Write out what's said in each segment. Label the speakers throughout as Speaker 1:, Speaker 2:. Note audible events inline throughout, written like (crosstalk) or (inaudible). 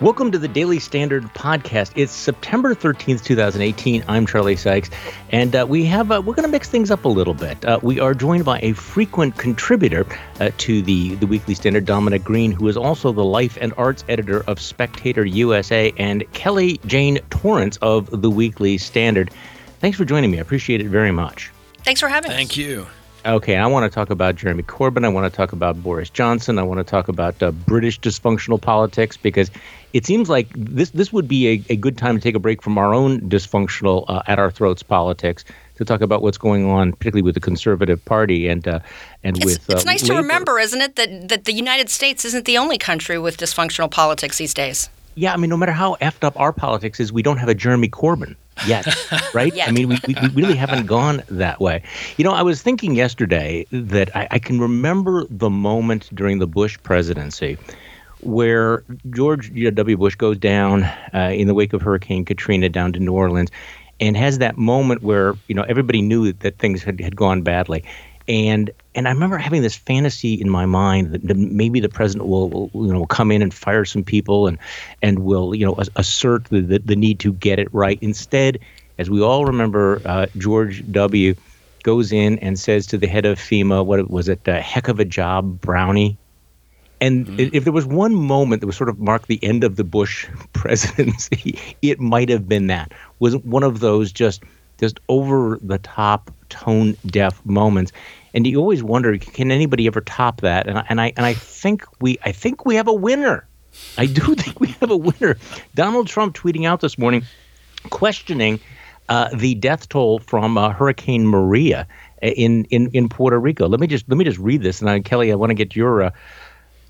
Speaker 1: Welcome to the Daily Standard podcast. It's September 13th, 2018. I'm Charlie Sykes, and uh, we have uh, we're going to mix things up a little bit. Uh, we are joined by a frequent contributor uh, to the the Weekly Standard, Dominic Green, who is also the life and arts editor of Spectator USA, and Kelly Jane Torrance of the Weekly Standard. Thanks for joining me. I appreciate it very much.
Speaker 2: Thanks for having
Speaker 3: Thank us. Thank you.
Speaker 1: Okay, I want to talk about Jeremy Corbyn. I want to talk about Boris Johnson. I want to talk about uh, British dysfunctional politics because it seems like this this would be a, a good time to take a break from our own dysfunctional uh, at our throats politics to talk about what's going on, particularly with the Conservative Party and uh, and
Speaker 2: it's,
Speaker 1: with.
Speaker 2: It's
Speaker 1: uh,
Speaker 2: nice
Speaker 1: Labour.
Speaker 2: to remember, isn't it, that that the United States isn't the only country with dysfunctional politics these days.
Speaker 1: Yeah, I mean, no matter how effed up our politics is, we don't have a Jeremy Corbyn yet, (laughs) right?
Speaker 2: yet.
Speaker 1: I mean, we, we, we, really haven't gone that way. You know, I was thinking yesterday that I, I can remember the moment during the Bush presidency where George W. Bush goes down uh, in the wake of Hurricane Katrina down to New Orleans and has that moment where, you know, everybody knew that things had, had gone badly. And and I remember having this fantasy in my mind that maybe the president will, will you know come in and fire some people and and will you know assert the, the, the need to get it right. Instead, as we all remember, uh, George W. goes in and says to the head of FEMA, "What was it? A heck of a job, Brownie." And mm-hmm. if there was one moment that was sort of marked the end of the Bush (laughs) presidency, it might have been that. Was one of those just just over the top, tone deaf moments. And you always wonder, can anybody ever top that? And I, and I and I think we I think we have a winner. I do (laughs) think we have a winner. Donald Trump tweeting out this morning, questioning uh, the death toll from uh, Hurricane Maria in, in in Puerto Rico. Let me just let me just read this, and I, Kelly, I want to get your. Uh,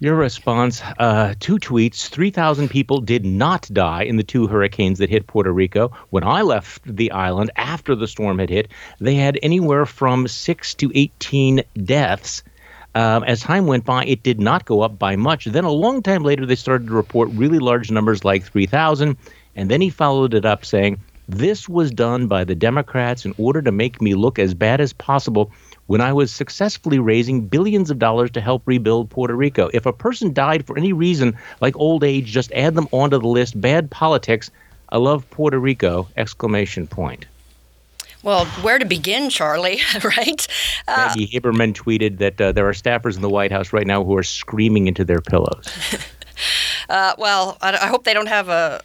Speaker 1: your response uh, two tweets 3,000 people did not die in the two hurricanes that hit Puerto Rico. When I left the island after the storm had hit, they had anywhere from 6 to 18 deaths. Um, as time went by, it did not go up by much. Then, a long time later, they started to report really large numbers like 3,000. And then he followed it up saying, This was done by the Democrats in order to make me look as bad as possible when I was successfully raising billions of dollars to help rebuild Puerto Rico. If a person died for any reason, like old age, just add them onto the list. Bad politics. I love Puerto Rico! Exclamation point.
Speaker 2: Well, where to begin, Charlie? (laughs) right?
Speaker 1: Uh, Maggie Haberman tweeted that uh, there are staffers in the White House right now who are screaming into their pillows. (laughs)
Speaker 2: uh, well, I, I, hope they don't have a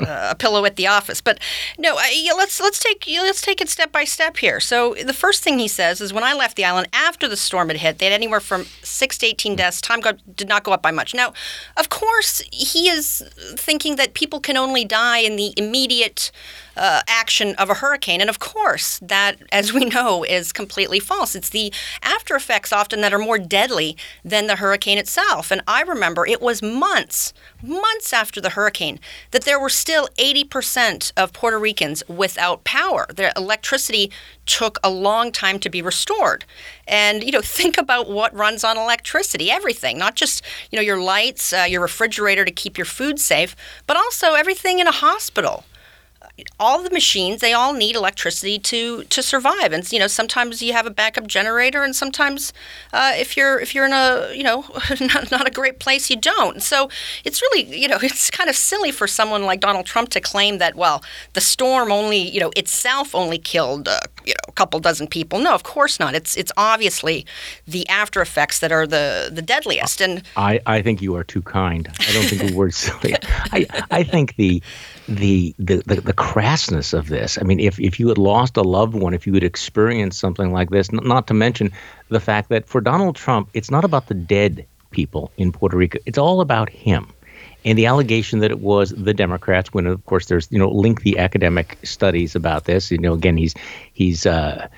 Speaker 2: Uh, a pillow at the office. But no, I, let's let's take let's take it step by step here. So the first thing he says is when I left the island after the storm had hit, they had anywhere from six to eighteen deaths. Time got, did not go up by much. Now, of course, he is thinking that people can only die in the immediate uh, action of a hurricane. And of course, that, as we know, is completely false. It's the after effects often that are more deadly than the hurricane itself. And I remember it was months, months after the hurricane, that there were still 80% of Puerto Ricans without power. Their electricity took a long time to be restored. And, you know, (laughs) think about what runs on electricity everything, not just, you know, your lights, uh, your refrigerator to keep your food safe, but also everything in a hospital all the machines they all need electricity to to survive. And you know sometimes you have a backup generator and sometimes uh, if you're if you're in a you know (laughs) not, not a great place you don't. So it's really you know (laughs) it's kind of silly for someone like Donald Trump to claim that well the storm only you know itself only killed uh, you know a couple dozen people. No of course not. It's it's obviously the after effects that are the the deadliest. And
Speaker 1: I I think you are too kind. I don't think the word silly I I think the the, the, the, the, crassness of this. I mean, if, if you had lost a loved one, if you had experienced something like this, not to mention the fact that for Donald Trump, it's not about the dead people in Puerto Rico, it's all about him. And the allegation that it was the Democrats, when of course there's you know lengthy academic studies about this. You know, again he's he's uh,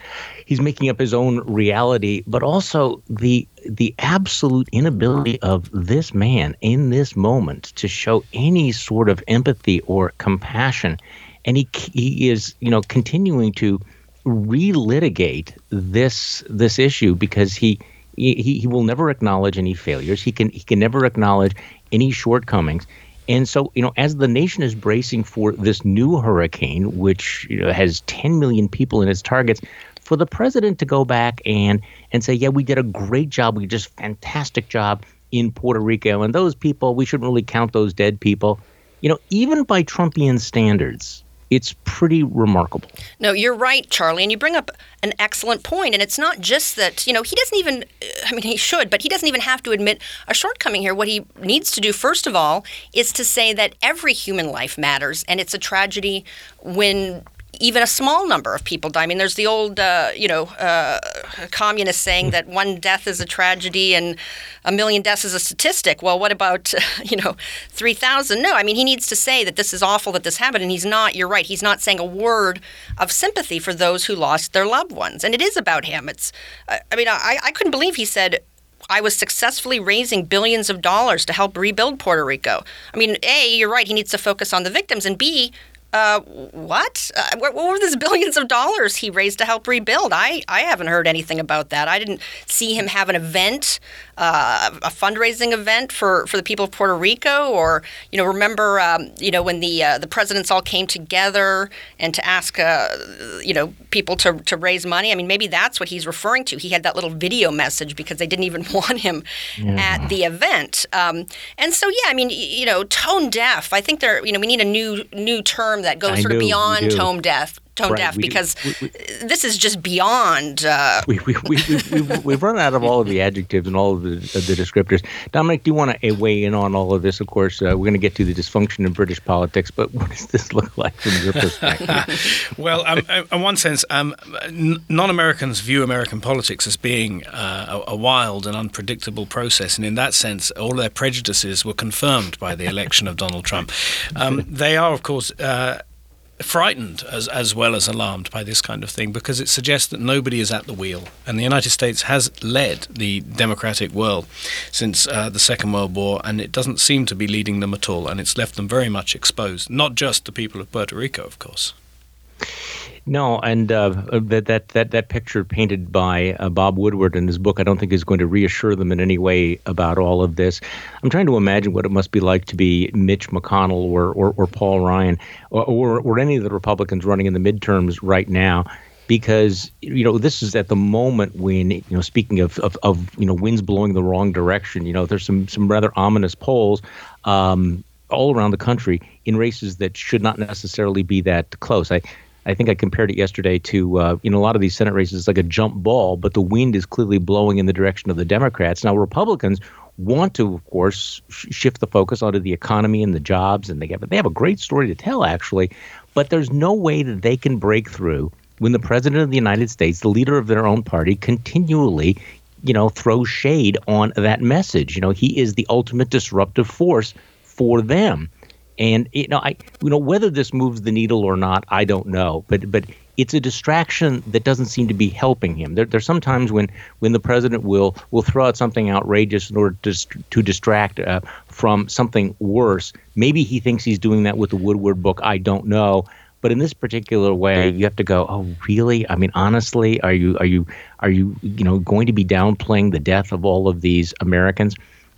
Speaker 1: he's making up his own reality, but also the the absolute inability of this man in this moment to show any sort of empathy or compassion, and he he is you know continuing to relitigate this this issue because he. He, he will never acknowledge any failures. He can he can never acknowledge any shortcomings. And so, you know, as the nation is bracing for this new hurricane, which you know, has 10 million people in its targets, for the president to go back and and say, yeah, we did a great job, we did just fantastic job in Puerto Rico, and those people, we shouldn't really count those dead people. You know, even by Trumpian standards, it's pretty remarkable.
Speaker 2: No, you're right, Charlie, and you bring up an excellent point. And it's not just that, you know, he doesn't even, I mean, he should, but he doesn't even have to admit a shortcoming here. What he needs to do, first of all, is to say that every human life matters, and it's a tragedy when even a small number of people die. I mean, there's the old, uh, you know, uh, communist saying that one death is a tragedy and a million deaths is a statistic. Well, what about, (laughs) you know, 3,000? No, I mean, he needs to say that this is awful that this happened, and he's not, you're right, he's not saying a word of sympathy for those who lost their loved ones. And it is about him. It's, I mean, I, I couldn't believe he said, I was successfully raising billions of dollars to help rebuild Puerto Rico. I mean, A, you're right, he needs to focus on the victims, and B, uh, what? Uh, what? What were these billions of dollars he raised to help rebuild? I, I haven't heard anything about that. I didn't see him have an event, uh, a fundraising event for, for the people of Puerto Rico, or you know, remember, um, you know, when the uh, the presidents all came together and to ask, uh, you know, people to, to raise money. I mean, maybe that's what he's referring to. He had that little video message because they didn't even (laughs) want him yeah. at the event. Um, and so, yeah, I mean, you know, tone deaf. I think there, you know, we need a new new term that goes I sort of beyond tone deaf tone right. deaf we, because we, we, this is just beyond. Uh...
Speaker 1: We, we, we, we've, we've run out of all of the adjectives and all of the, the descriptors. Dominic, do you want to weigh in on all of this? Of course, uh, we're going to get to the dysfunction in British politics, but what does this look like from your perspective? (laughs)
Speaker 3: well, um, uh, in one sense, um, non Americans view American politics as being uh, a, a, wild and unpredictable process. And in that sense, all their prejudices were confirmed by the election of Donald Trump. Um, they are, of course, uh, frightened as, as well as alarmed by this kind of thing because it suggests that nobody is at the wheel. And the United States has led the democratic world since uh, the Second World War, and it doesn't seem to be leading them at all. And it's left them very much exposed, not just the people of Puerto Rico, of course.
Speaker 1: No, and uh, that that that that picture painted by uh, Bob Woodward in his book, I don't think is going to reassure them in any way about all of this. I'm trying to imagine what it must be like to be Mitch McConnell or or, or Paul Ryan or, or or any of the Republicans running in the midterms right now because you know this is at the moment when you know speaking of, of, of, you know winds blowing the wrong direction you know there's some some rather ominous polls um, all around the country in races that should not necessarily be that close i I think I compared it yesterday to uh, know a lot of these Senate races it's like a jump ball, but the wind is clearly blowing in the direction of the Democrats. Now Republicans want to, of course, sh- shift the focus onto the economy and the jobs, and they have they have a great story to tell actually, but there's no way that they can break through when the president of the United States, the leader of their own party, continually you know throws shade on that message. You know he is the ultimate disruptive force for them. And you know, I you know whether this moves the needle or not, I don't know. But but it's a distraction that doesn't seem to be helping him. There, there's sometimes when when the president will will throw out something outrageous in order to to distract uh, from something worse. Maybe he thinks he's doing that with the Woodward book. I don't know. But in this particular way, you have to go. Oh, really? I mean, honestly, are you are you are you you know going to be downplaying the death of all of these Americans?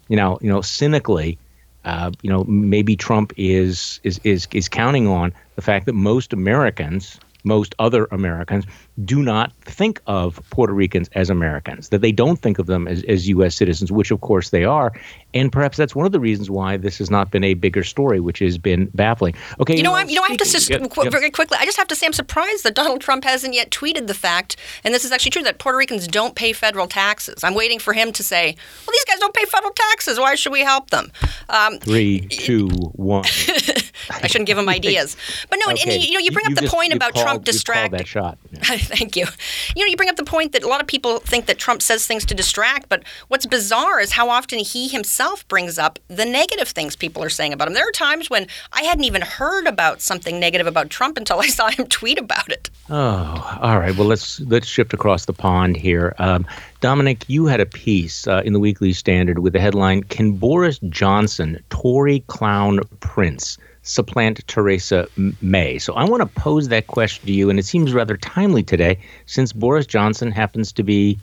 Speaker 1: You know, you know, cynically, uh, you know, maybe Trump is is is is counting on the fact that most Americans most other Americans do not think of Puerto Ricans as Americans, that they don't think of them as, as U.S. citizens, which of course they are. And perhaps that's one of the reasons why this has not been a bigger story, which has been baffling. Okay,
Speaker 2: you know, I'm, you know, I have to just qu- very quickly. I just have to say, I'm surprised that Donald Trump hasn't yet tweeted the fact, and this is actually true, that Puerto Ricans don't pay federal taxes. I'm waiting for him to say, "Well, these guys don't pay federal taxes. Why should we help them?"
Speaker 1: Um, Three, two, one. (laughs)
Speaker 2: I shouldn't give him (laughs) ideas, but no, okay. and, and, you know, you bring you, up the just, point about called, Trump distracting. (laughs) (laughs) Thank you. You know, you bring up the point that a lot of people think that Trump says things to distract, but what's bizarre is how often he himself brings up the negative things people are saying about him. There are times when I hadn't even heard about something negative about Trump until I (laughs) saw him tweet about it.
Speaker 1: Oh, all right. Well, let's let's shift across the pond here. Um, Dominic, you had a piece uh, in the Weekly Standard with the headline "Can Boris Johnson, Tory clown prince?" Supplant Theresa May? So I want to pose that question to you, and it seems rather timely today since Boris Johnson happens to be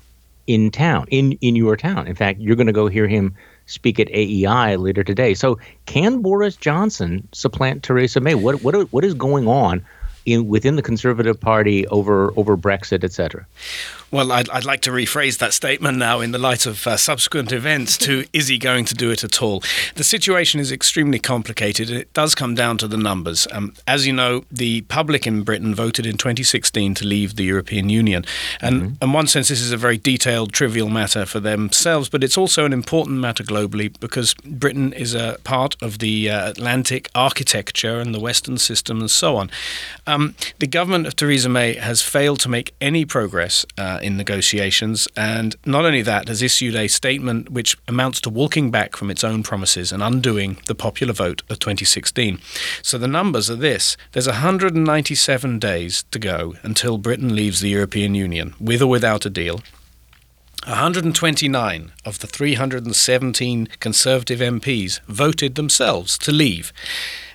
Speaker 1: in town, in, in your town. In fact, you're going to go hear him speak at AEI later today. So can Boris Johnson supplant Theresa May? What, what, what is going on in, within the Conservative Party over over Brexit, et cetera?
Speaker 3: Well, I'd, I'd like to rephrase that statement now in the light of uh, subsequent events to (laughs) is he going to do it at all? The situation is extremely complicated. It does come down to the numbers. Um, as you know, the public in Britain voted in 2016 to leave the European Union. And mm-hmm. in one sense, this is a very detailed, trivial matter for themselves, but it's also an important matter globally because Britain is a part of the uh, Atlantic architecture and the Western system and so on. Um, the government of Theresa May has failed to make any progress. Uh, in negotiations, and not only that, has issued a statement which amounts to walking back from its own promises and undoing the popular vote of 2016. So the numbers are this there's 197 days to go until Britain leaves the European Union, with or without a deal. 129 of the 317 Conservative MPs voted themselves to leave.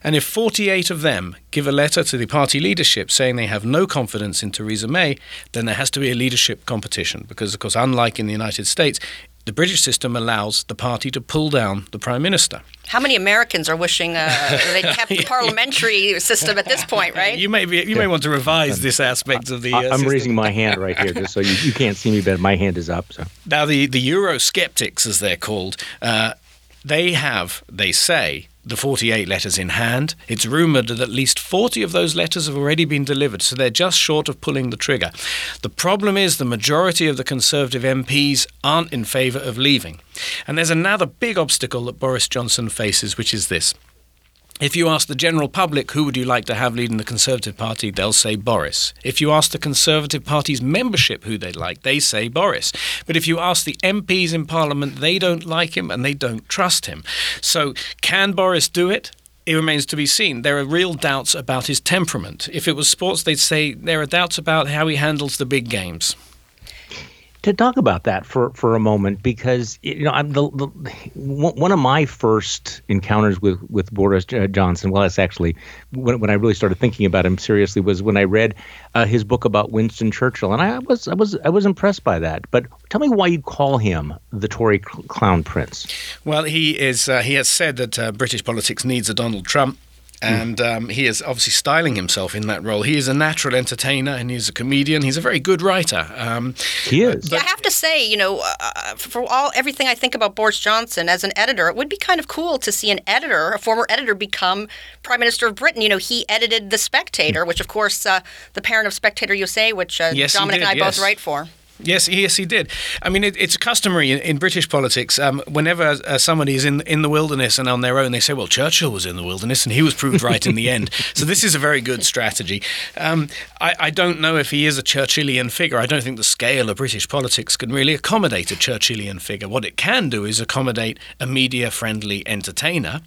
Speaker 3: And if 48 of them give a letter to the party leadership saying they have no confidence in Theresa May, then there has to be a leadership competition. Because, of course, unlike in the United States, the British system allows the party to pull down the prime minister.
Speaker 2: How many Americans are wishing uh, they'd (laughs) kept the parliamentary system at this point, (laughs) right?
Speaker 3: You may be, you may want to revise this aspect of the. Uh,
Speaker 1: I'm
Speaker 3: system.
Speaker 1: raising my hand right here, just so you, you can't see me, but my hand is up. So
Speaker 3: now the the Eurosceptics, as they're called, uh, they have, they say, the 48 letters in hand. It's rumoured that at least 40 of those letters have already been delivered, so they're just short of pulling the trigger. The problem is the majority of the Conservative MPs aren't in favour of leaving. And there's another big obstacle that Boris Johnson faces, which is this if you ask the general public who would you like to have leading the Conservative Party, they'll say Boris. If you ask the Conservative Party's membership who they'd like, they say Boris. But if you ask the MPs in Parliament, they don't like him and they don't trust him. So can Boris do it? It remains to be seen. There are real doubts about his temperament. If it was sports, they'd say there are doubts about how he handles the big games
Speaker 1: to talk about that for, for a moment because you know I'm the, the one of my first encounters with with Boris Johnson. Well, that's actually when, when I really started thinking about him seriously was when I read uh, his book about Winston Churchill, and I was I was I was impressed by that. But tell me why you call him the Tory clown prince.
Speaker 3: Well, he is. Uh, he has said that uh, British politics needs a Donald Trump and um, he is obviously styling himself in that role. He is a natural entertainer and he's a comedian. He's a very good writer. Um,
Speaker 1: he is.
Speaker 2: But I have to say, you know, uh, for all everything I think about Boris Johnson as an editor, it would be kind of cool to see an editor, a former editor, become Prime Minister of Britain. You know, he edited The Spectator, which, of course, uh, the parent of Spectator USA, which uh,
Speaker 3: yes,
Speaker 2: Dominic
Speaker 3: did,
Speaker 2: and I
Speaker 3: yes.
Speaker 2: both write for.
Speaker 3: Yes, yes, he did. I mean, it, it's customary in, in, British politics. Um, whenever uh, somebody is in in the wilderness and on their own, they say, "Well, Churchill was in the wilderness and he was proved right in the (laughs) end." So this is a very good strategy. Um, I, I, don't know if he is a Churchillian figure. I don't think the scale of British politics can really accommodate a Churchillian figure. What it can do is accommodate a media-friendly entertainer,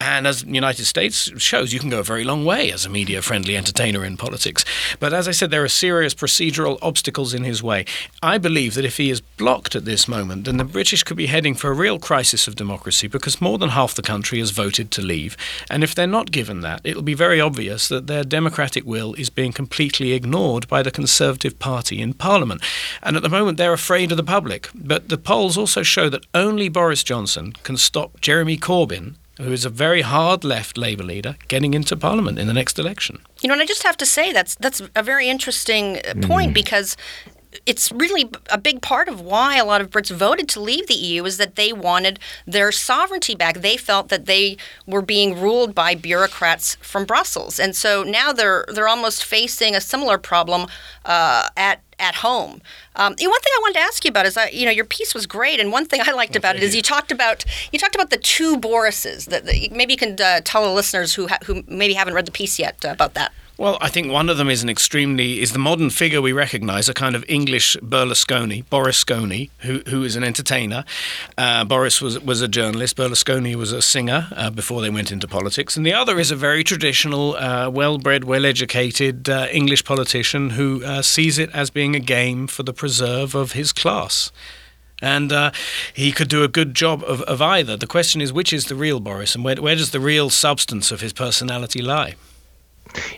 Speaker 3: and as the United States shows, you can go a very long way as a media-friendly entertainer in politics. But as I said, there are serious procedural obstacles in his way. I believe that if he is blocked at this moment, then the British could be heading for a real crisis of democracy because more than half the country has voted to leave. And if they're not given that, it'll be very obvious that their democratic will is being completely ignored by the Conservative Party in Parliament. And at the moment, they're afraid of the public. But the polls also show that only Boris Johnson can stop Jeremy Corbyn who is a very hard left Labour leader, getting into Parliament in the next election.
Speaker 2: You know, and I just have to say that's that's a very interesting point mm. because it's really a big part of why a lot of Brits voted to leave the EU is that they wanted their sovereignty back. They felt that they were being ruled by bureaucrats from Brussels, and so now they're they're almost facing a similar problem uh, at at home. Um, one thing I wanted to ask you about is, I, you know, your piece was great, and one thing I liked about it is you talked about you talked about the two Borises. That, that maybe you can uh, tell the listeners who ha- who maybe haven't read the piece yet uh, about that.
Speaker 3: Well, I think one of them is an extremely is the modern figure we recognise, a kind of English Berlusconi, Boris Sconi, who who is an entertainer. Uh, Boris was was a journalist. Berlusconi was a singer uh, before they went into politics, and the other is a very traditional, uh, well-bred, well-educated uh, English politician who uh, sees it as being a game for the preserve of his class and uh, he could do a good job of, of either. The question is, which is the real Boris, and where, where does the real substance of his personality lie?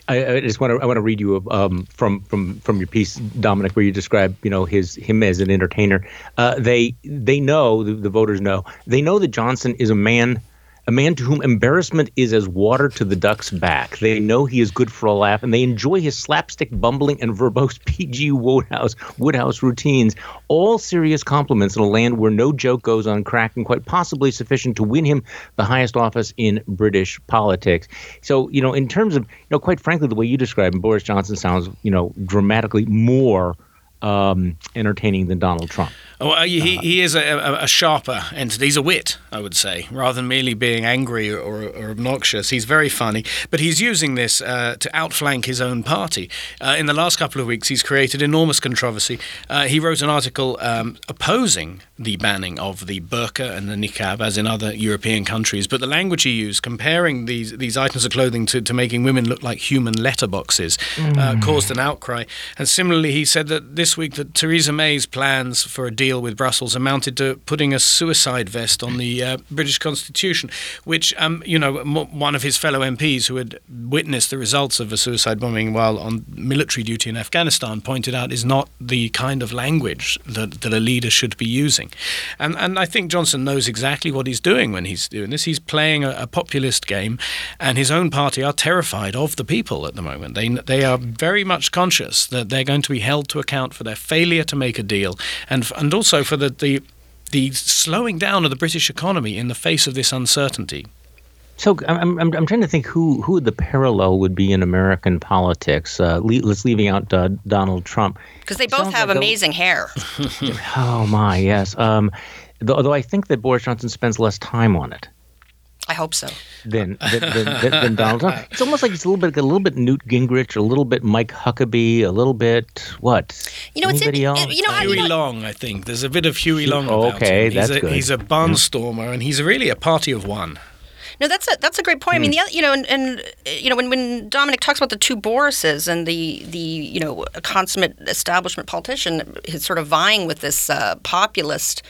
Speaker 1: I, I, just want to I want to read you um, from from from your piece, Dominic, where you describe you know his him as an entertainer. Uh, they they know the, the, voters know they know that Johnson is a man a man to whom embarrassment is as water to the duck's back. They know he is good for a laugh, and they enjoy his slapstick bumbling and verbose (laughs) P.G. Wodehouse, Woodhouse routines. All serious compliments in a land where no joke goes uncracked, and quite possibly sufficient to win him the highest office in British politics. So, you know, in terms of, you know, quite frankly, the way you describe him, Boris Johnson sounds, you know, dramatically more um, entertaining than Donald Trump.
Speaker 3: Well, uh, he, he is a, a, sharper entity. He's a wit, I would say, rather than merely being angry or, or obnoxious. He's very funny, but he's using this uh, to outflank his own party. Uh, in the last couple of weeks, he's created enormous controversy. Uh, he wrote an article um, opposing the banning of the burqa and the niqab, as in other European countries, but the language he used, comparing these these items of clothing to, to making women look like human letterboxes, uh, mm. caused an outcry. And similarly, he said that this week that Theresa May's plans for a deal deal with Brussels amounted to putting a suicide vest on the uh, British Constitution, which, um, you know, m- one of his fellow MPs who had witnessed the results of a suicide bombing while on military duty in Afghanistan pointed out is not the kind of language that, that a leader should be using. And, and I think Johnson knows exactly what he's doing when he's doing this. He's playing a, a populist game, and his own party are terrified of the people at the moment. They, they are very much conscious that they're going to be held to account for their failure to make a deal and, and also for the, the the slowing down of the British economy in the face of this uncertainty.
Speaker 1: So I'm, I'm, I'm trying to think who who the parallel would be in American politics. Uh, le- let's leaving out uh, Donald Trump
Speaker 2: because they both have like amazing hair. (laughs)
Speaker 1: oh my, yes. Um, although I think that Boris Johnson spends less time on it.
Speaker 2: I hope so.
Speaker 1: Than than, than, than Donald Trump. It's almost like it's a little bit a little bit Newt Gingrich, a little bit Mike Huckabee, a little bit what?
Speaker 2: You know,
Speaker 1: Anybody
Speaker 2: it's
Speaker 1: else?
Speaker 2: you know,
Speaker 3: Huey
Speaker 2: I, you know,
Speaker 3: Long. I think there's a bit of Huey Long.
Speaker 1: Oh,
Speaker 3: about
Speaker 1: okay,
Speaker 3: him. He's
Speaker 1: that's
Speaker 3: a,
Speaker 1: good.
Speaker 3: He's a barnstormer, and he's really a party of one.
Speaker 2: No, that's a that's a great point. I mean, the other, you know, and, and you know, when, when Dominic talks about the two Borises and the the you know consummate establishment politician, is sort of vying with this uh, populist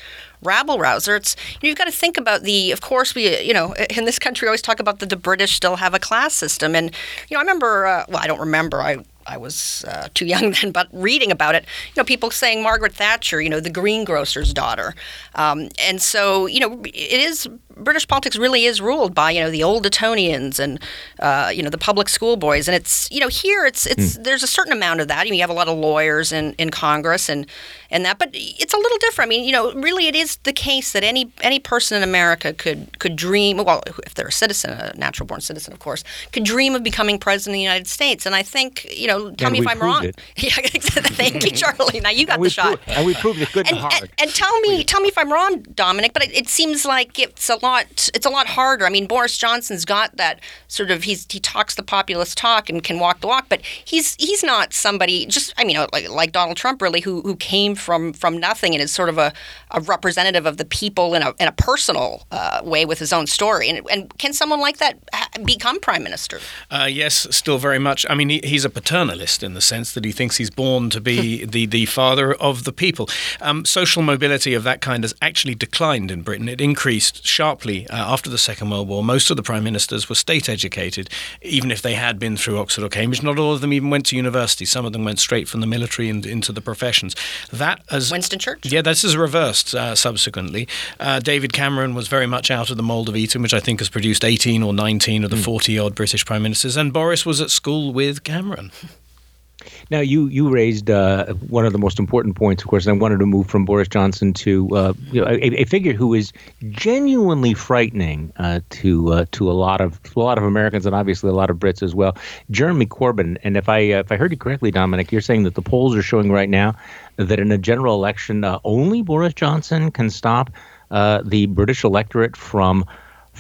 Speaker 2: rabble rouser. It's you've got to think about the. Of course, we you know in this country we always talk about that the British still have a class system, and you know I remember. Uh, well, I don't remember. I I was uh, too young (laughs) then, but reading about it, you know, people saying Margaret Thatcher, you know, the greengrocer's daughter, um, and so you know, it is British politics really is ruled by you know the old Etonians and uh, you know the public school boys, and it's you know here it's it's mm. there's a certain amount of that. You, know, you have a lot of lawyers in, in Congress and and that, but it's a little different. I mean, you know, really it is the case that any any person in America could could dream. Well, if they're a citizen, a natural born citizen, of course, could dream of becoming president of the United States. And I think you know, tell
Speaker 1: and
Speaker 2: me if I'm wrong.
Speaker 1: It. (laughs)
Speaker 2: Yeah, thank you, (laughs) Charlie. Now you got
Speaker 1: the
Speaker 2: shot.
Speaker 1: and we proved it good
Speaker 2: and,
Speaker 1: and hard.
Speaker 2: And, and tell me, tell me if I'm wrong, Dominic. But it, it seems like it's a lot. It's a lot harder. I mean, Boris Johnson's got that sort of. He's he talks the populist talk and can walk the walk, but he's he's not somebody. Just I mean, like like Donald Trump, really, who who came from from nothing and is sort of a, a representative of the people in a in a personal uh, way with his own story. And and can someone like that become prime minister?
Speaker 3: Uh, yes, still very much. I mean, he, he's a paternalist in the sense that he thinks he's born to be the the father of the people. Um, social mobility of that kind has actually declined in Britain. It increased sharply uh, after the Second World War. Most of the prime ministers were state educated, even if they had been through Oxford or Cambridge. Not all of them even went to university. Some of them went straight from the military and into the professions. That has
Speaker 2: Winston Churchill.
Speaker 3: Yeah, this is reversed uh, subsequently. Uh, David Cameron was very much out of the mould of Eton, which I think has produced 18 or 19 of the 40 mm. odd British prime ministers, and Boris was at school with Cameron. (laughs)
Speaker 1: Now, you you raised uh, one of the most important points, of course. And I wanted to move from Boris Johnson to uh, you know, a, a, figure who is genuinely frightening uh, to uh, to a lot of a lot of Americans and obviously a lot of Brits as well. Jeremy Corbyn. And if I uh, if I heard you correctly, Dominic, you're saying that the polls are showing right now that in a general election, uh, only Boris Johnson can stop the British electorate from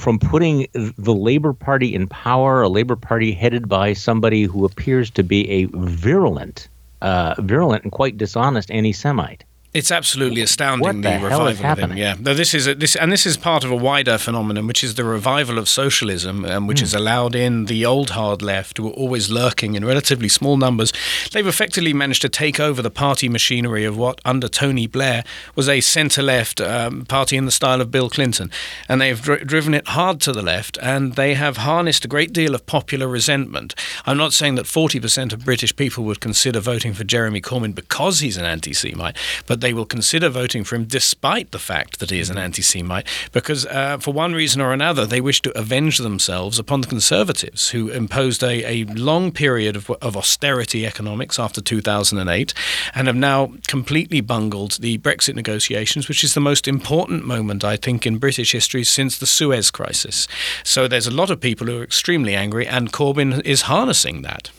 Speaker 1: from putting the Labor Party in power, a Labor Party headed by somebody who appears to be a virulent, uh, virulent and quite dishonest anti-Semite.
Speaker 3: It's absolutely astounding
Speaker 1: the,
Speaker 3: the revival of him. Yeah, this is a, this, and this is part of a wider phenomenon, which is the revival of socialism, um, which mm. has allowed in the old hard left, who were always lurking in relatively small numbers. They've effectively managed to take over the party machinery of what, under Tony Blair, was a centre-left um, party in the style of Bill Clinton, and they've dri- driven it hard to the left, and they have harnessed a great deal of popular resentment. I'm not saying that 40% of British people would consider voting for Jeremy Corbyn because he's an anti-Semite, but that they will consider voting for him despite the fact that he is an
Speaker 1: Mm-hmm.
Speaker 3: anti Semite, because uh, for one reason or another, they wish to avenge themselves upon the Conservatives, who imposed a, a long period of, of austerity economics after 2008 and have now completely bungled the Brexit negotiations, which is the most important moment, I think, in British history since the Suez Crisis. So there's a lot of people who are extremely angry, and Corbyn is harnessing that.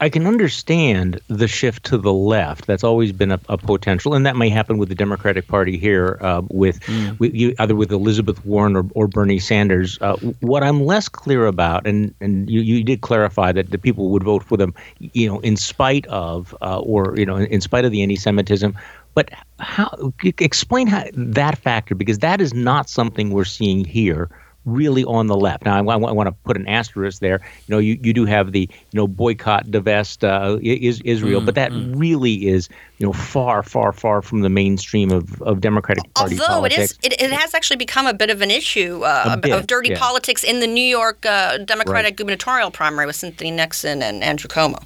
Speaker 1: I can understand the shift to the left. That's always been a, a potential, and that may happen with the Democratic Party here, uh, with, with you, either with Elizabeth Warren or, or Bernie Sanders. Uh, what I'm less clear about, and and you, you did clarify that the people would vote for them, you know, in spite of, uh, or you know, in, in spite of the anti-Semitism. But how explain how that factor because that is not something we're seeing here really on the left. Now, I, I, want to put an asterisk there. You know, you, you do have the you know boycott, divest, uh, is Israel,
Speaker 3: Mm,
Speaker 1: but that really is you know far, far, far from the mainstream of, of Democratic Party
Speaker 2: Although
Speaker 1: politics.
Speaker 2: it is, it, it has actually become a bit of an issue uh, of,
Speaker 1: bit,
Speaker 2: of dirty
Speaker 1: yeah.
Speaker 2: politics in the New York uh, Democratic gubernatorial primary with Cynthia Nixon and Andrew Cuomo.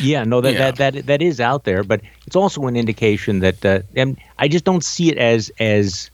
Speaker 1: Yeah, no, that,
Speaker 3: Yeah.
Speaker 1: that that that is out there, but it's also an indication that, uh, and I just don't see it as as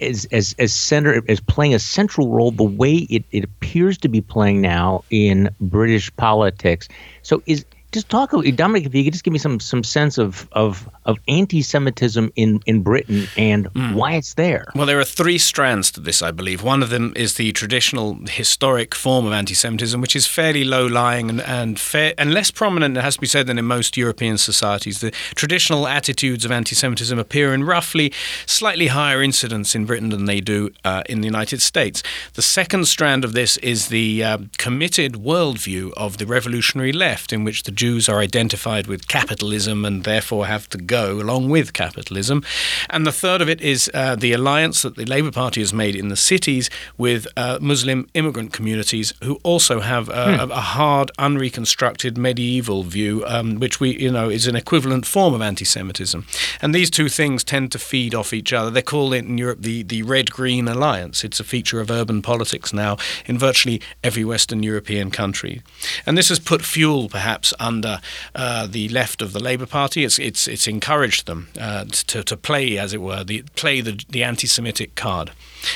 Speaker 1: as as as center as playing a central role the way it, it appears to be playing now in British politics. So is just talk Dominic, if you could just give me some some sense of of of anti-Semitism in in Britain and why it's there.
Speaker 3: Well, there are three strands to this, I believe. One of them is the traditional historic form of anti Semitism, which is fairly low lying and, and, fair, and less prominent, it has to be said, than in most European societies. The traditional attitudes of anti Semitism appear in roughly slightly higher incidence in Britain than they do uh, in the United States. The second strand of this is the uh, committed worldview of the revolutionary left, in which the Jews are identified with capitalism and therefore have to go along with capitalism. And the third of it is uh, the alliance that the Labour Party has made in the cities with uh, Muslim immigrant communities who also have uh, a, a hard, unreconstructed medieval view, um, which we, you know, is an equivalent form of anti-Semitism. And these two things tend to feed off each other. They call it in Europe the, the red-green alliance. It's a feature of urban politics now in virtually every Western European country. And this has put fuel, perhaps, under uh, the left of the Labour Party. It's it's it's encouraged them uh, to to play, as it were, the play the the anti-Semitic card.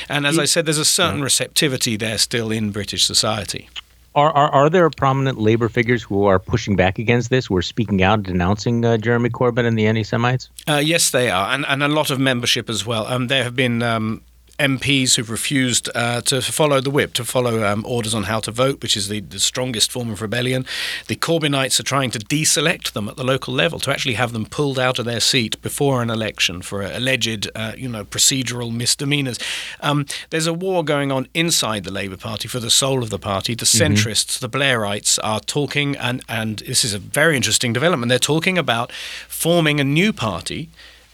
Speaker 3: And as I said, there's a certain receptivity there still in British society.
Speaker 1: Are, are are there prominent labor figures who are pushing back against this, who are speaking out, denouncing uh, Jeremy Corbyn and the anti-Semites?
Speaker 3: Uh, yes, they are, and and a lot of membership as well. Um, there have been. Um, MPs who've refused uh, to follow the whip, to follow um, orders on how to vote, which is the, the strongest form of rebellion. The Corbynites are trying to deselect them at the local level, to actually have them pulled out of their seat before an election for alleged, uh, you know, procedural misdemeanors. Um, there's a war going on inside the Labour Party for the soul of the party. The centrists, the Blairites, are talking, and and this is a very interesting development. They're talking about forming a new party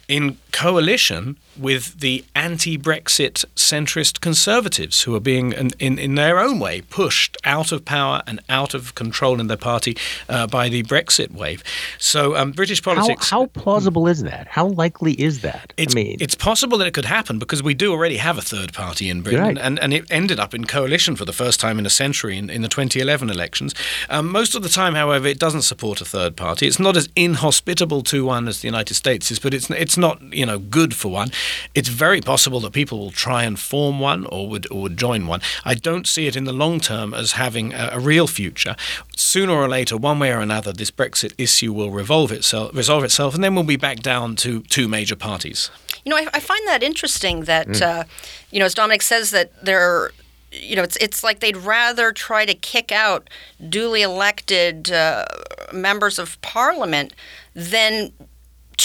Speaker 3: in coalition with the anti-Brexit centrist conservatives who are being, in, in, in their own way, pushed out of power and out of control in their party uh, by the Brexit wave. So um, British
Speaker 1: How,
Speaker 3: politics.
Speaker 1: how plausible is that? How likely is that?
Speaker 3: It's,
Speaker 1: I mean,
Speaker 3: it's possible that it could happen because we do already have a third party in Britain,
Speaker 1: Right.
Speaker 3: and, and it ended up in coalition for the first time in a century in, in the 2011 elections. Um, most of the time, however, it doesn't support a third party. It's not as inhospitable to one as the United States is, but it's it's not you know good for one. It's very possible that people will try and form one or would or would join one. I don't see it in the long term as having a, a real future. Sooner or later, one way or another, this Brexit issue will revolve itself, resolve itself, and then we'll be back down to two major parties.
Speaker 2: You know, I, I find that interesting that, uh, you know, as Dominic says, that they're, you know, it's it's like they'd rather try to kick out duly elected uh, members of parliament than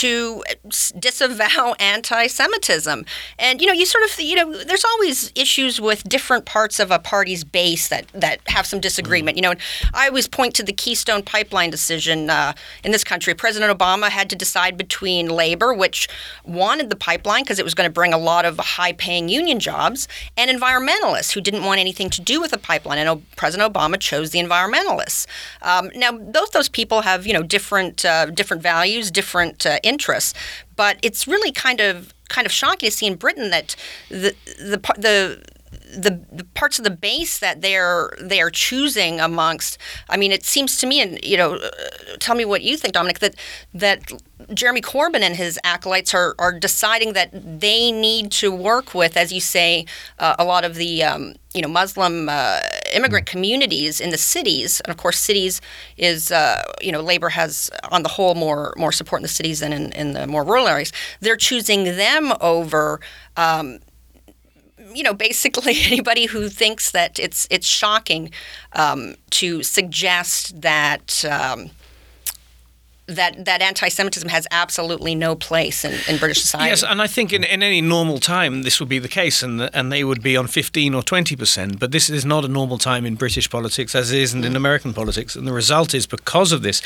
Speaker 2: to disavow anti-Semitism, and you know, you sort of, you know, there's always issues with different parts of a party's base that that have some disagreement. You know, and I always point to the Keystone Pipeline decision uh, in this country. President Obama had to decide between Labor, which wanted the pipeline because it was going to bring a lot of high-paying union jobs, and environmentalists who didn't want anything to do with the pipeline. And O- President Obama chose the environmentalists. Um, now, both those people have, you know, different uh, different values, different uh, interests, but it's really kind of kind of shocking to see in Britain that the the the the, the parts of the base that they're they are choosing amongst. I mean, it seems to me, and you know, uh, tell me what you think, Dominic, that that Jeremy Corbyn and his acolytes are are deciding that they need to work with, as you say, uh, a lot of the um, you know Muslim uh, immigrant communities in the cities, and of course, cities is uh, you know Labor has on the whole more more support in the cities than in, in the more rural areas. They're choosing them over. Um, you know, basically (laughs) anybody who thinks that it's it's shocking um, to suggest that um, that that anti-Semitism has absolutely no place in, in British society.
Speaker 3: Yes, and I think in, in any normal time this would be the case, and and they would be on fifteen or twenty percent. But this is not a normal time in British politics, as it isn't in American politics, and the result is because of this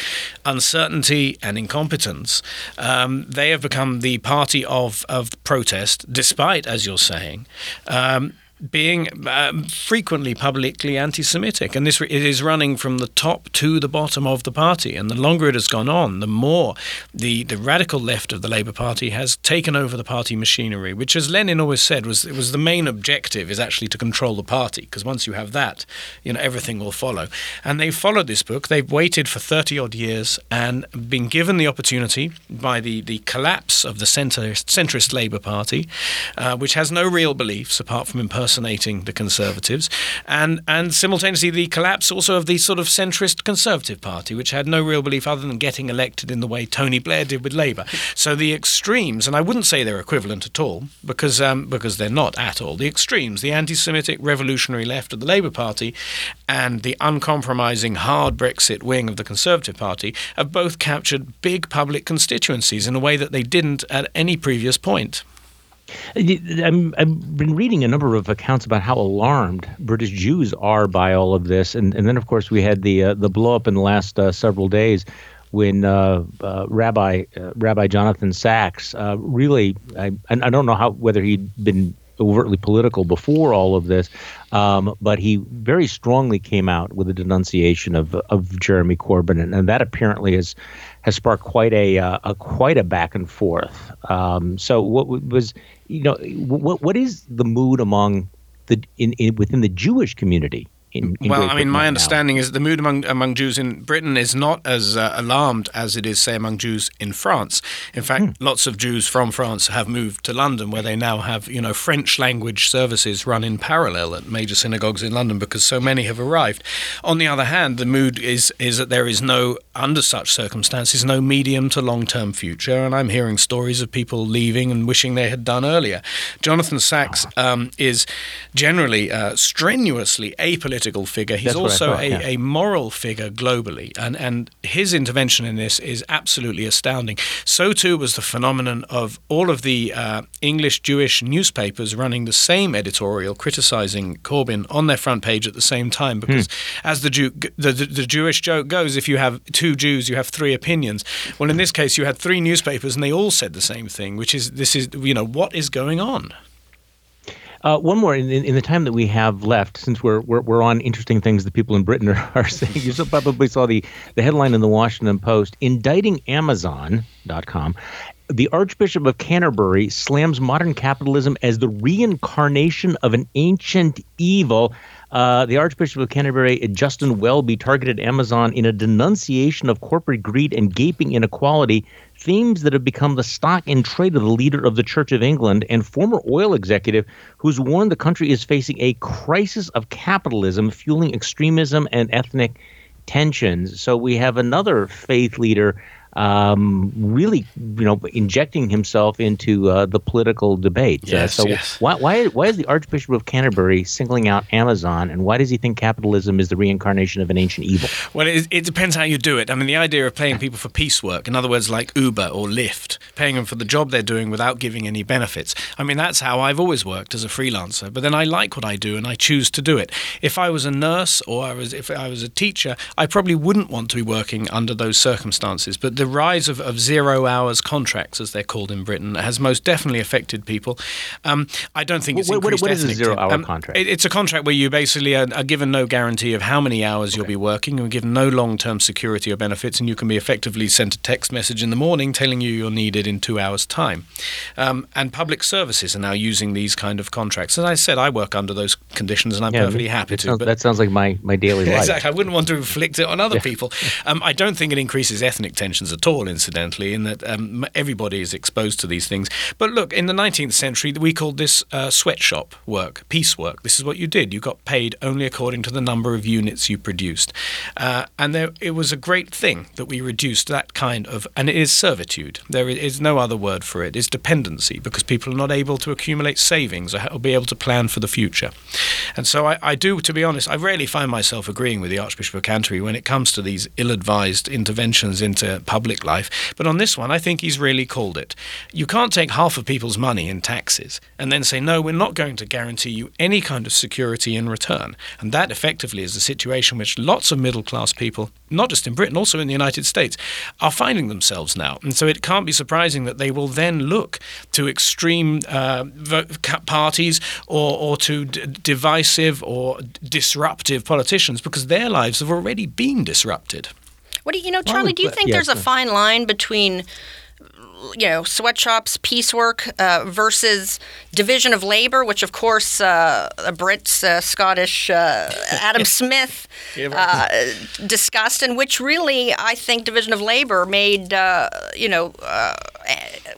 Speaker 3: uncertainty and incompetence, um, they have become the party of of protest, despite, as you're saying. Um, being um, frequently publicly anti-Semitic, and this it is running from the top to the bottom of the party. And the longer it has gone on, the more the the radical left of the Labour Party has taken over the party machinery, which, as Lenin always said, was it was the main objective is actually to control the party, because once you have that, you know everything will follow. And they've followed this book. They've waited for thirty odd years and been given the opportunity by the the collapse of the centrist, centrist Labour Party, uh, which has no real beliefs apart from impersonation impersonating the Conservatives, and and simultaneously the collapse also of the sort of centrist Conservative Party, which had no real belief other than getting elected in the way Tony Blair did with Labour. (laughs) So the extremes, and I wouldn't say they're equivalent at all, because um, because they're not at all. The extremes, the anti-Semitic revolutionary left of the Labour Party, and the uncompromising hard Brexit wing of the Conservative Party, have both captured big public constituencies in a way that they didn't at any previous point.
Speaker 1: I've been reading a number of accounts about how alarmed British Jews are by all of this, and and then of course we had the uh, the blow up in the last uh, several days when uh, uh Rabbi uh, Rabbi Jonathan Sacks uh, really I I don't know how whether he'd been overtly political before all of this, um, but he very strongly came out with a denunciation of of Jeremy Corbyn, and, and that apparently has has sparked quite a, uh, a quite a back and forth. Um, so what was you know what what is the mood among the in, in within the Jewish community in, in
Speaker 3: well, I mean, my understanding is the mood among among Jews in Britain is not as uh, alarmed as it is, say, among Jews in France. In fact, hmm. lots of Jews from France have moved to London, where they now have you know French language services run in parallel at major synagogues in London because so many have arrived. On the other hand, the mood is is that there is no under such circumstances no medium to long term future, and I'm hearing stories of people leaving and wishing they had done earlier. Jonathan Sacks um, is generally uh, strenuously apolitical figure. He's
Speaker 1: That's
Speaker 3: also
Speaker 1: thought,
Speaker 3: a,
Speaker 1: yeah.
Speaker 3: a moral figure globally, and and his intervention in this is absolutely astounding. So too was the phenomenon of all of the uh, English Jewish newspapers running the same editorial criticizing Corbyn on their front page at the same time, because hmm. as the, Jew, the, the the Jewish joke goes, if you have two Jews, you have three opinions. Well, in this case, you had three newspapers, and they all said the same thing, which is this is you know what is going on.
Speaker 1: Uh, one more in, in, in, the time that we have left, since we're, we're, we're on interesting things that people in Britain are, are (laughs) saying. You probably saw the, the headline in the Washington Post indicting Amazon.com. The Archbishop of Canterbury slams modern capitalism as the reincarnation of an ancient evil. Uh, the Archbishop of Canterbury, Justin Welby, targeted Amazon in a denunciation of corporate greed and gaping inequality themes that have become the stock in trade of the leader of the Church of England and former oil executive who's warned the country is facing a crisis of capitalism fueling extremism and ethnic tensions. So we have another faith leader um, really, you know, injecting himself into uh, the political debate.
Speaker 3: Uh, yes,
Speaker 1: uh, so
Speaker 3: yes.
Speaker 1: why, why why is the Archbishop of Canterbury singling out Amazon, and why does he think capitalism is the reincarnation of an ancient evil?
Speaker 3: Well, it, it depends how you do it. I mean, the idea of paying people for piecework, in other words, like Uber or Lyft, paying them for the job they're doing without giving any benefits. I mean, that's how I've always worked as a freelancer. But then I like what I do, and I choose to do it. If I was a nurse or I was if I was a teacher, I probably wouldn't want to be working under those circumstances. But the the rise of, of zero hours contracts, as they're called in Britain, has most definitely affected people. Um, I don't think it's
Speaker 1: what,
Speaker 3: increased
Speaker 1: what is a zero hour
Speaker 3: um,
Speaker 1: contract?
Speaker 3: it- it's a contract where you basically are, are given no guarantee of how many hours you'll be working. You're given no long term security or benefits, and you can be effectively sent a text message in the morning telling you you're needed in two hours' time. Um, and public services are now using these kind of contracts. As I said, I work under those conditions, and I'm
Speaker 1: Yeah,
Speaker 3: perfectly happy to.
Speaker 1: sounds-
Speaker 3: but
Speaker 1: that sounds like my, my daily (laughs) life.
Speaker 3: Exactly. I wouldn't want to inflict it on other people. Um, I don't think it increases ethnic tensions at all, incidentally, in that um, everybody is exposed to these things. But look, in the 19th century, we called this uh, sweatshop work, piecework. This is what you did. You got paid only according to the number of units you produced. Uh, and there, it was a great thing that we reduced that kind of, and it is servitude. There is no other word for it. It's dependency because people are not able to accumulate savings or, be able to plan for the future. And so I, I do, to be honest, I rarely find myself agreeing with the Archbishop of Canterbury when it comes to these ill advised interventions into public life. But on this one, I think he's really called it. You can't take half of people's money in taxes and then say, no, we're not going to guarantee you any kind of security in return. And that effectively is the situation which lots of middle class people, not just in Britain, also in the United States, are finding themselves now. And so it can't be surprising that they will then look to extreme uh, parties or, or to divisive or disruptive politicians because their lives have already been disrupted.
Speaker 2: What do you, you know, Charlie? Do you think
Speaker 1: yeah,
Speaker 2: there's a fine line between, you know, sweatshops, piecework uh, versus division of labor, which of course uh, a Brit, uh, Scottish uh, Adam (laughs) Smith uh, discussed, and which really I think division of labor made, uh, you know, uh,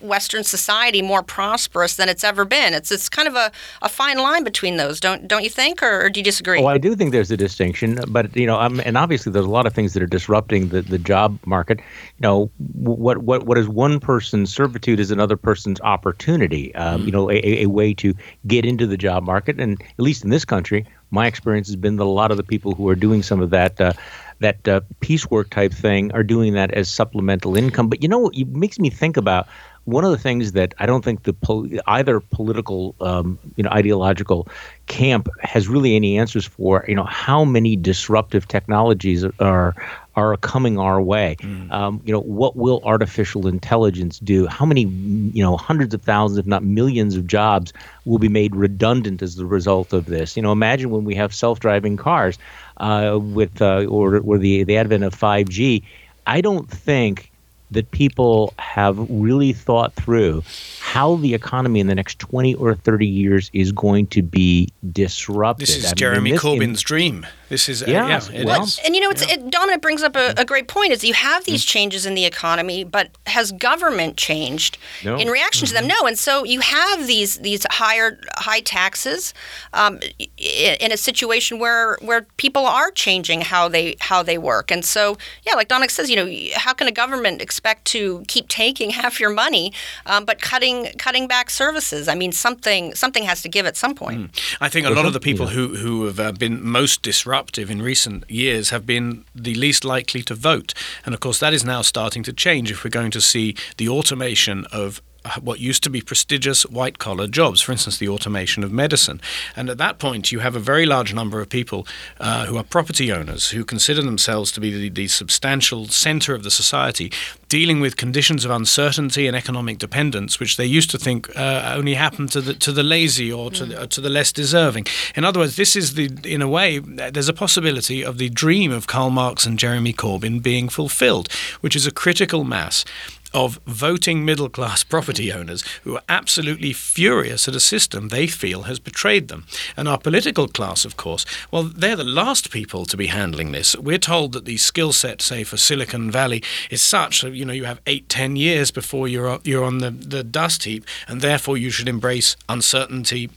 Speaker 2: Western society more prosperous than it's ever been. It's it's kind of a, a fine line between those, don't don't you think, or, or do you disagree?
Speaker 1: Oh, I do think there's a distinction, but you know, um, and obviously there's a lot of things that are disrupting the, the job market. You know, what what what is one person's servitude is another person's opportunity. Um, You know, a, a- a way to get into the job market, and at least in this country, my experience has been that a lot of the people who are doing some of that. Uh, that uh, piecework type thing are doing that as supplemental income. But you know, it makes me think about one of the things that I don't think the pol- either political, um, you know, ideological camp has really any answers for. You know, how many disruptive technologies are are coming our way? Um, you know, what will artificial intelligence do? How many, you know, hundreds of thousands, if not millions, of jobs will be made redundant as the result of this? You know, imagine when we have self-driving cars uh, with uh, or or the the advent of 5G. I don't think that people have really thought through how the economy in the next 20 or 30 years is going to be disrupted.
Speaker 3: This is
Speaker 1: I mean,
Speaker 3: Jeremy
Speaker 1: this- in-
Speaker 3: Corbyn's dream. This is, uh,
Speaker 1: Yeah,
Speaker 3: yeah, it
Speaker 1: well,
Speaker 3: is.
Speaker 2: And you know, it's, it, Dominic brings up a, a great point: is you have these
Speaker 1: Mm.
Speaker 2: changes in the economy, but has government changed
Speaker 1: No.
Speaker 2: in reaction to them?
Speaker 1: Mm-hmm.
Speaker 2: No, and so you have these these higher high taxes um, in a situation where where people are changing how they how they work, and so yeah, like Dominic says, you know, how can a government expect to keep taking (laughs) half your money, um, but cutting cutting back services? I mean, something something has to give at some point.
Speaker 3: I think a lot of the people who, who have uh, been most disruptive in recent years have been the least likely to vote. And of course, that is now starting to change if we're going to see the automation of what used to be prestigious white collar jobs, for instance, the automation of medicine. And at that point, you have a very large number of people uh, who are property owners who consider themselves to be the, the substantial center of the society, dealing with conditions of uncertainty and economic dependence, which they used to think uh, only happened to the to the lazy or to the, to the less deserving. In other words, this is the in a way there's a possibility of the dream of Karl Marx and Jeremy Corbyn being fulfilled, which is a critical mass of voting middle class property owners who are absolutely furious at a system they feel has betrayed them. And our political class, of course, well, they're the last people to be handling this. We're told that the skill set, say, for Silicon Valley is such that, you know, you have eight, ten years before you're, you're on the, the dust heap, and therefore you should embrace uncertainty,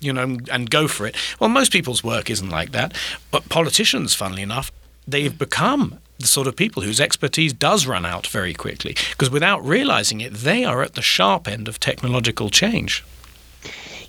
Speaker 3: you know, and go for it. Well, most people's work isn't like that. But politicians, funnily enough, they've become the sort of people whose expertise does run out very quickly because without realizing it, they are at the sharp end of technological change.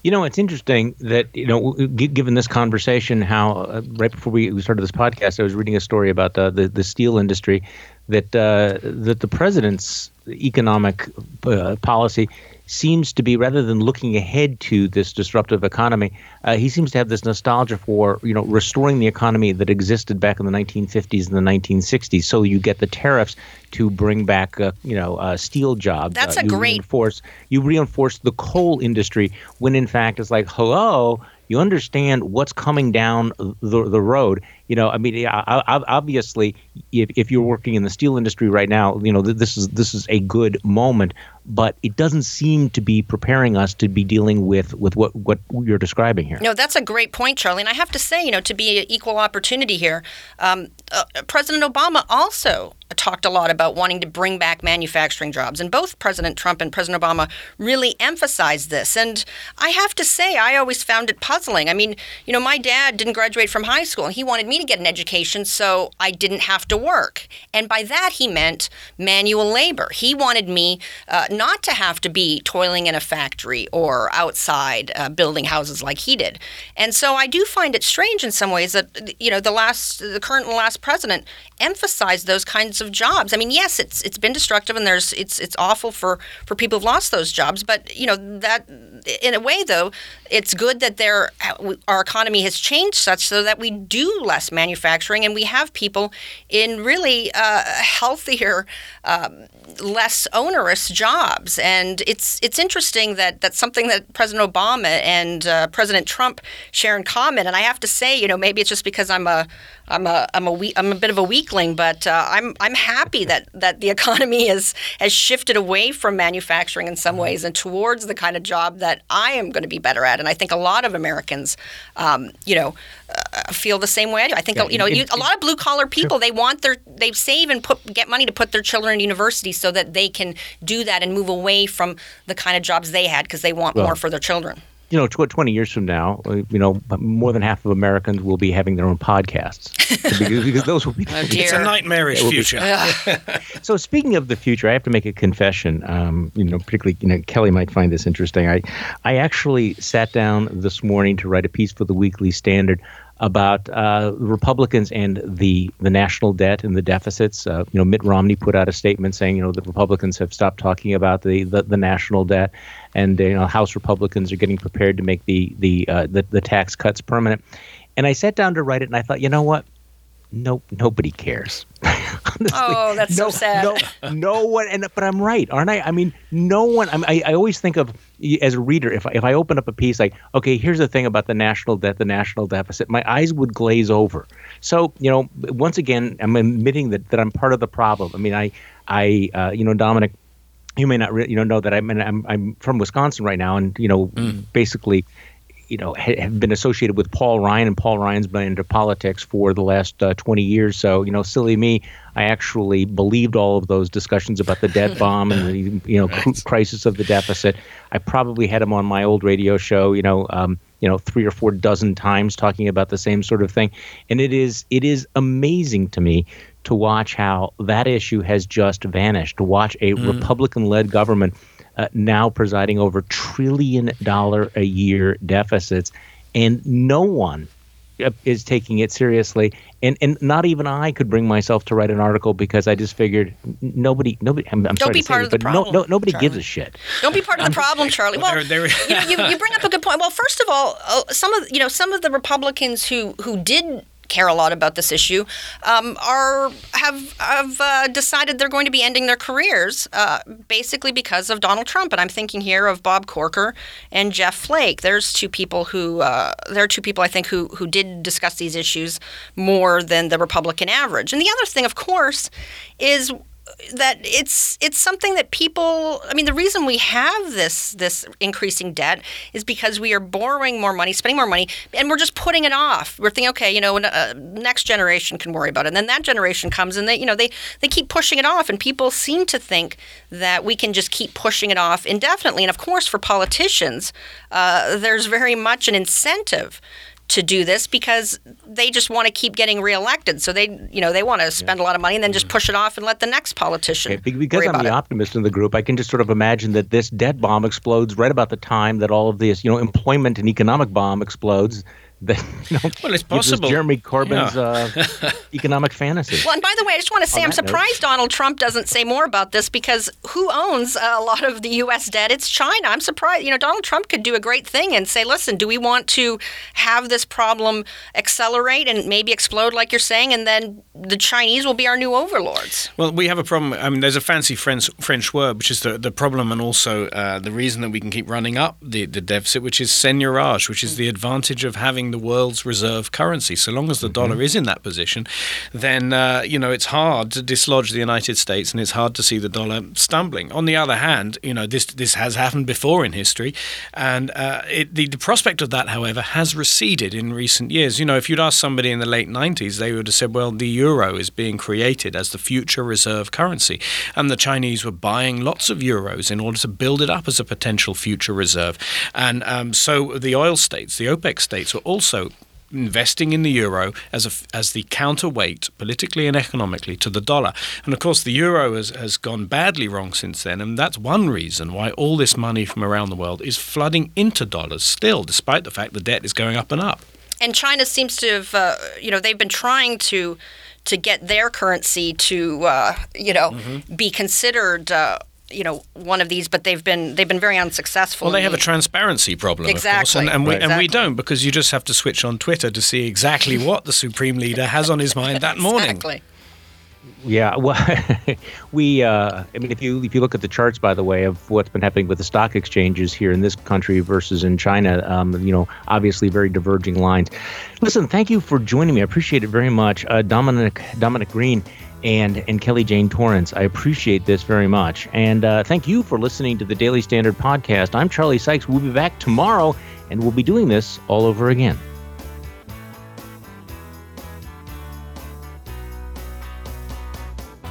Speaker 1: You know, it's interesting that you know, given this conversation, how uh, right before we started this podcast, I was reading a story about uh, the the steel industry that uh, that the president's economic uh, policy seems to be rather than looking ahead to this disruptive economy, uh, he seems to have this nostalgia for you know restoring the economy that existed back in the 1950s and the 1960s. So you get the tariffs to bring back uh, you know uh, steel jobs.
Speaker 2: That's
Speaker 1: uh,
Speaker 2: a great
Speaker 1: reinforce. You reinforce the coal industry when in fact it's like hello. You understand what's coming down the, the road. You know, I mean, obviously, if, if you're working in the steel industry right now, you know this is this is a good moment but it doesn't seem to be preparing us to be dealing with with what what you're describing here.
Speaker 2: No, that's a great point, Charlie. And I have to say, you know, to be an equal opportunity here, um, uh, President Obama also talked a lot about wanting to bring back manufacturing jobs. And both President Trump and President Obama really emphasized this. And I have to say, I always found it puzzling. I mean, you know, my dad didn't graduate from high school, and he wanted me to get an education so I didn't have to work. And by that, he meant manual labor. He wanted me uh, not to have to be toiling in a factory or outside uh, building houses like he did. And so I do find it strange in some ways that, you know, the last, the current and last president emphasized those kinds of jobs. I mean, yes, it's it's been destructive and there's it's it's awful for for people who've lost those jobs, but you know that in a way though, it's good that there our economy has changed such so that we do less manufacturing and we have people in really uh, healthier, um, less onerous jobs. And it's it's interesting that that's something that President Obama and uh, President Trump share in common. And I have to say, you know, maybe it's just because I'm a I'm a I'm a we, I'm a bit of a weakling, but uh, I'm I'm happy that that the (laughs) economy has has shifted away from manufacturing in some ways and towards the kind of job that I am going to be better at. And I think a lot of Americans, um, you know, uh, feel the same way I do. I think yeah, you know you, a lot of blue collar people sure. they want their they save and put get money to put their children in university so that they can do that and move away from the kind of jobs they had because they want well, more for their children
Speaker 1: you know, 20 years from now, uh, you know, more than half of Americans will be having their own podcasts (laughs) because, because, those will be.
Speaker 2: oh, (laughs)
Speaker 3: it's a nightmarish future. (laughs)
Speaker 1: so, speaking of the future, I have to make a confession. Um, you know, particularly, you know, Kelly might find this interesting. I, I actually sat down this morning to write a piece for the Weekly Standard about uh, Republicans and the the national debt and the deficits. Uh, you know, Mitt Romney put out a statement saying, you know, the Republicans have stopped talking about the the, the national debt, and you know, House Republicans are getting prepared to make the the, uh, the the tax cuts permanent. And I sat down to write it, and I thought, you know what? Nope, nobody cares. (laughs)
Speaker 2: Honestly, oh, that's no, so sad.
Speaker 1: No, no one, and but I'm right, aren't I? I mean, no one. I, I always think of as a reader, if I, if I open up a piece like, okay, here's the thing about the national debt, the national deficit, my eyes would glaze over. So you know, once again, I'm admitting that that I'm part of the problem. I mean, I I uh, you know, Dominic, you may not re- you know know that I'm I'm I'm from Wisconsin right now, and you know, mm. basically you know, have been associated with Paul Ryan, and Paul Ryan's been into politics for the last uh, 20 years. So, you know, silly me, I actually believed all of those discussions about the debt (laughs) bomb and the, you know, right. crisis of the deficit. I probably had him on my old radio show, you know, um, you know, three or four dozen times talking about the same sort of thing. And it is, it is amazing to me to watch how that issue has just vanished. To watch a mm. Republican-led government uh, now presiding over trillion dollar a year deficits, and no one uh, is taking it seriously. And and not even I could bring myself to write an article because I just figured nobody nobody. I'm, I'm
Speaker 2: Don't be part
Speaker 1: this,
Speaker 2: of the problem.
Speaker 1: No, no, nobody
Speaker 2: Charlie.
Speaker 1: gives a shit.
Speaker 2: Don't be part of the problem, (laughs) Charlie. Well, they're, they're you, know, you, you bring up a good point. Well, first of all, uh, some of you know some of the Republicans who who did care a lot about this issue um, are have have uh, decided they're going to be ending their careers uh, basically because of Donald Trump. And I'm thinking here of Bob Corker and Jeff Flake. There's two people who uh, there are two people I think who who did discuss these issues more than the Republican average. And the other thing, of course, is that it's it's something that people I mean the reason we have this this increasing debt is because we are borrowing more money, spending more money, and we're just putting it off. We're thinking, okay, you know, uh, next generation can worry about it, and then that generation comes, and they you know they they keep pushing it off, and people seem to think that we can just keep pushing it off indefinitely. And of course, for politicians, uh, there's very much an incentive to do this because they just want to keep getting reelected. So they, you know, they want to spend yeah. a lot of money and then just push it off and let the next politician. Okay,
Speaker 1: because I'm the
Speaker 2: it.
Speaker 1: optimist in the group, I can just sort of imagine that this debt bomb explodes right about the time that all of this, you know, employment and economic bomb explodes that (laughs) you know,
Speaker 3: well, it's
Speaker 1: gives us
Speaker 3: possible.
Speaker 1: Jeremy Corbyn's
Speaker 3: Yeah.
Speaker 1: uh, (laughs) economic fantasy.
Speaker 2: Well, and by the way, I just want to say
Speaker 1: On
Speaker 2: I'm
Speaker 1: that note-
Speaker 2: surprised Donald Trump doesn't say more about this because who owns a lot of the U.S. debt? It's China. I'm surprised. You know, Donald Trump could do a great thing and say, listen, do we want to have this problem accelerate and maybe explode, like you're saying, and then the Chinese will be our new overlords?
Speaker 3: Well, we have a problem. I mean, there's a fancy French French word, which is the, the problem, and also uh, the reason that we can keep running up the, the deficit, which is seigniorage, which is the advantage of having the world's reserve currency. So long as the dollar is in that position, then uh, you know it's hard to dislodge the United States, and it's hard to see the dollar stumbling. On the other hand, you know this this has happened before in history, and uh, it, the, the prospect of that, however, has receded in recent years. You know, if you'd asked somebody in the late 90s, they would have said, well, the euro is being created as the future reserve currency. And the Chinese were buying lots of euros in order to build it up as a potential future reserve. And um, so the oil states, the OPEC states, were also investing in the euro as a, as the counterweight politically and economically to the dollar. And of course, the euro has, has gone badly wrong since then. And that's one reason why all this money from around the world is flooding into dollars still, despite the fact the debt is going up and up.
Speaker 2: And China seems to have, uh, you know, they've been trying to to get their currency to, uh, you know,
Speaker 3: Mm-hmm.
Speaker 2: be considered. Uh, you know, one of these, but they've been they've been very unsuccessful.
Speaker 3: Well, they
Speaker 2: in
Speaker 3: have a transparency problem, of course,
Speaker 2: Exactly.
Speaker 3: and, and, we,
Speaker 2: Right.
Speaker 3: and we don't because you just have to switch on Twitter to see exactly what the supreme leader has on his mind that morning. (laughs)
Speaker 2: Exactly.
Speaker 1: Yeah, well, (laughs) we. Uh, I mean, if you if you look at the charts, by the way, of what's been happening with the stock exchanges here in this country versus in China, um, you know, obviously very diverging lines. Listen, thank you for joining me. I appreciate it very much, uh, Dominic Dominic Green. And, and Kelly Jane Torrance. I appreciate this very much. And uh, thank you for listening to the Daily Standard Podcast. I'm Charlie Sykes. We'll be back tomorrow, and we'll be doing this all over again.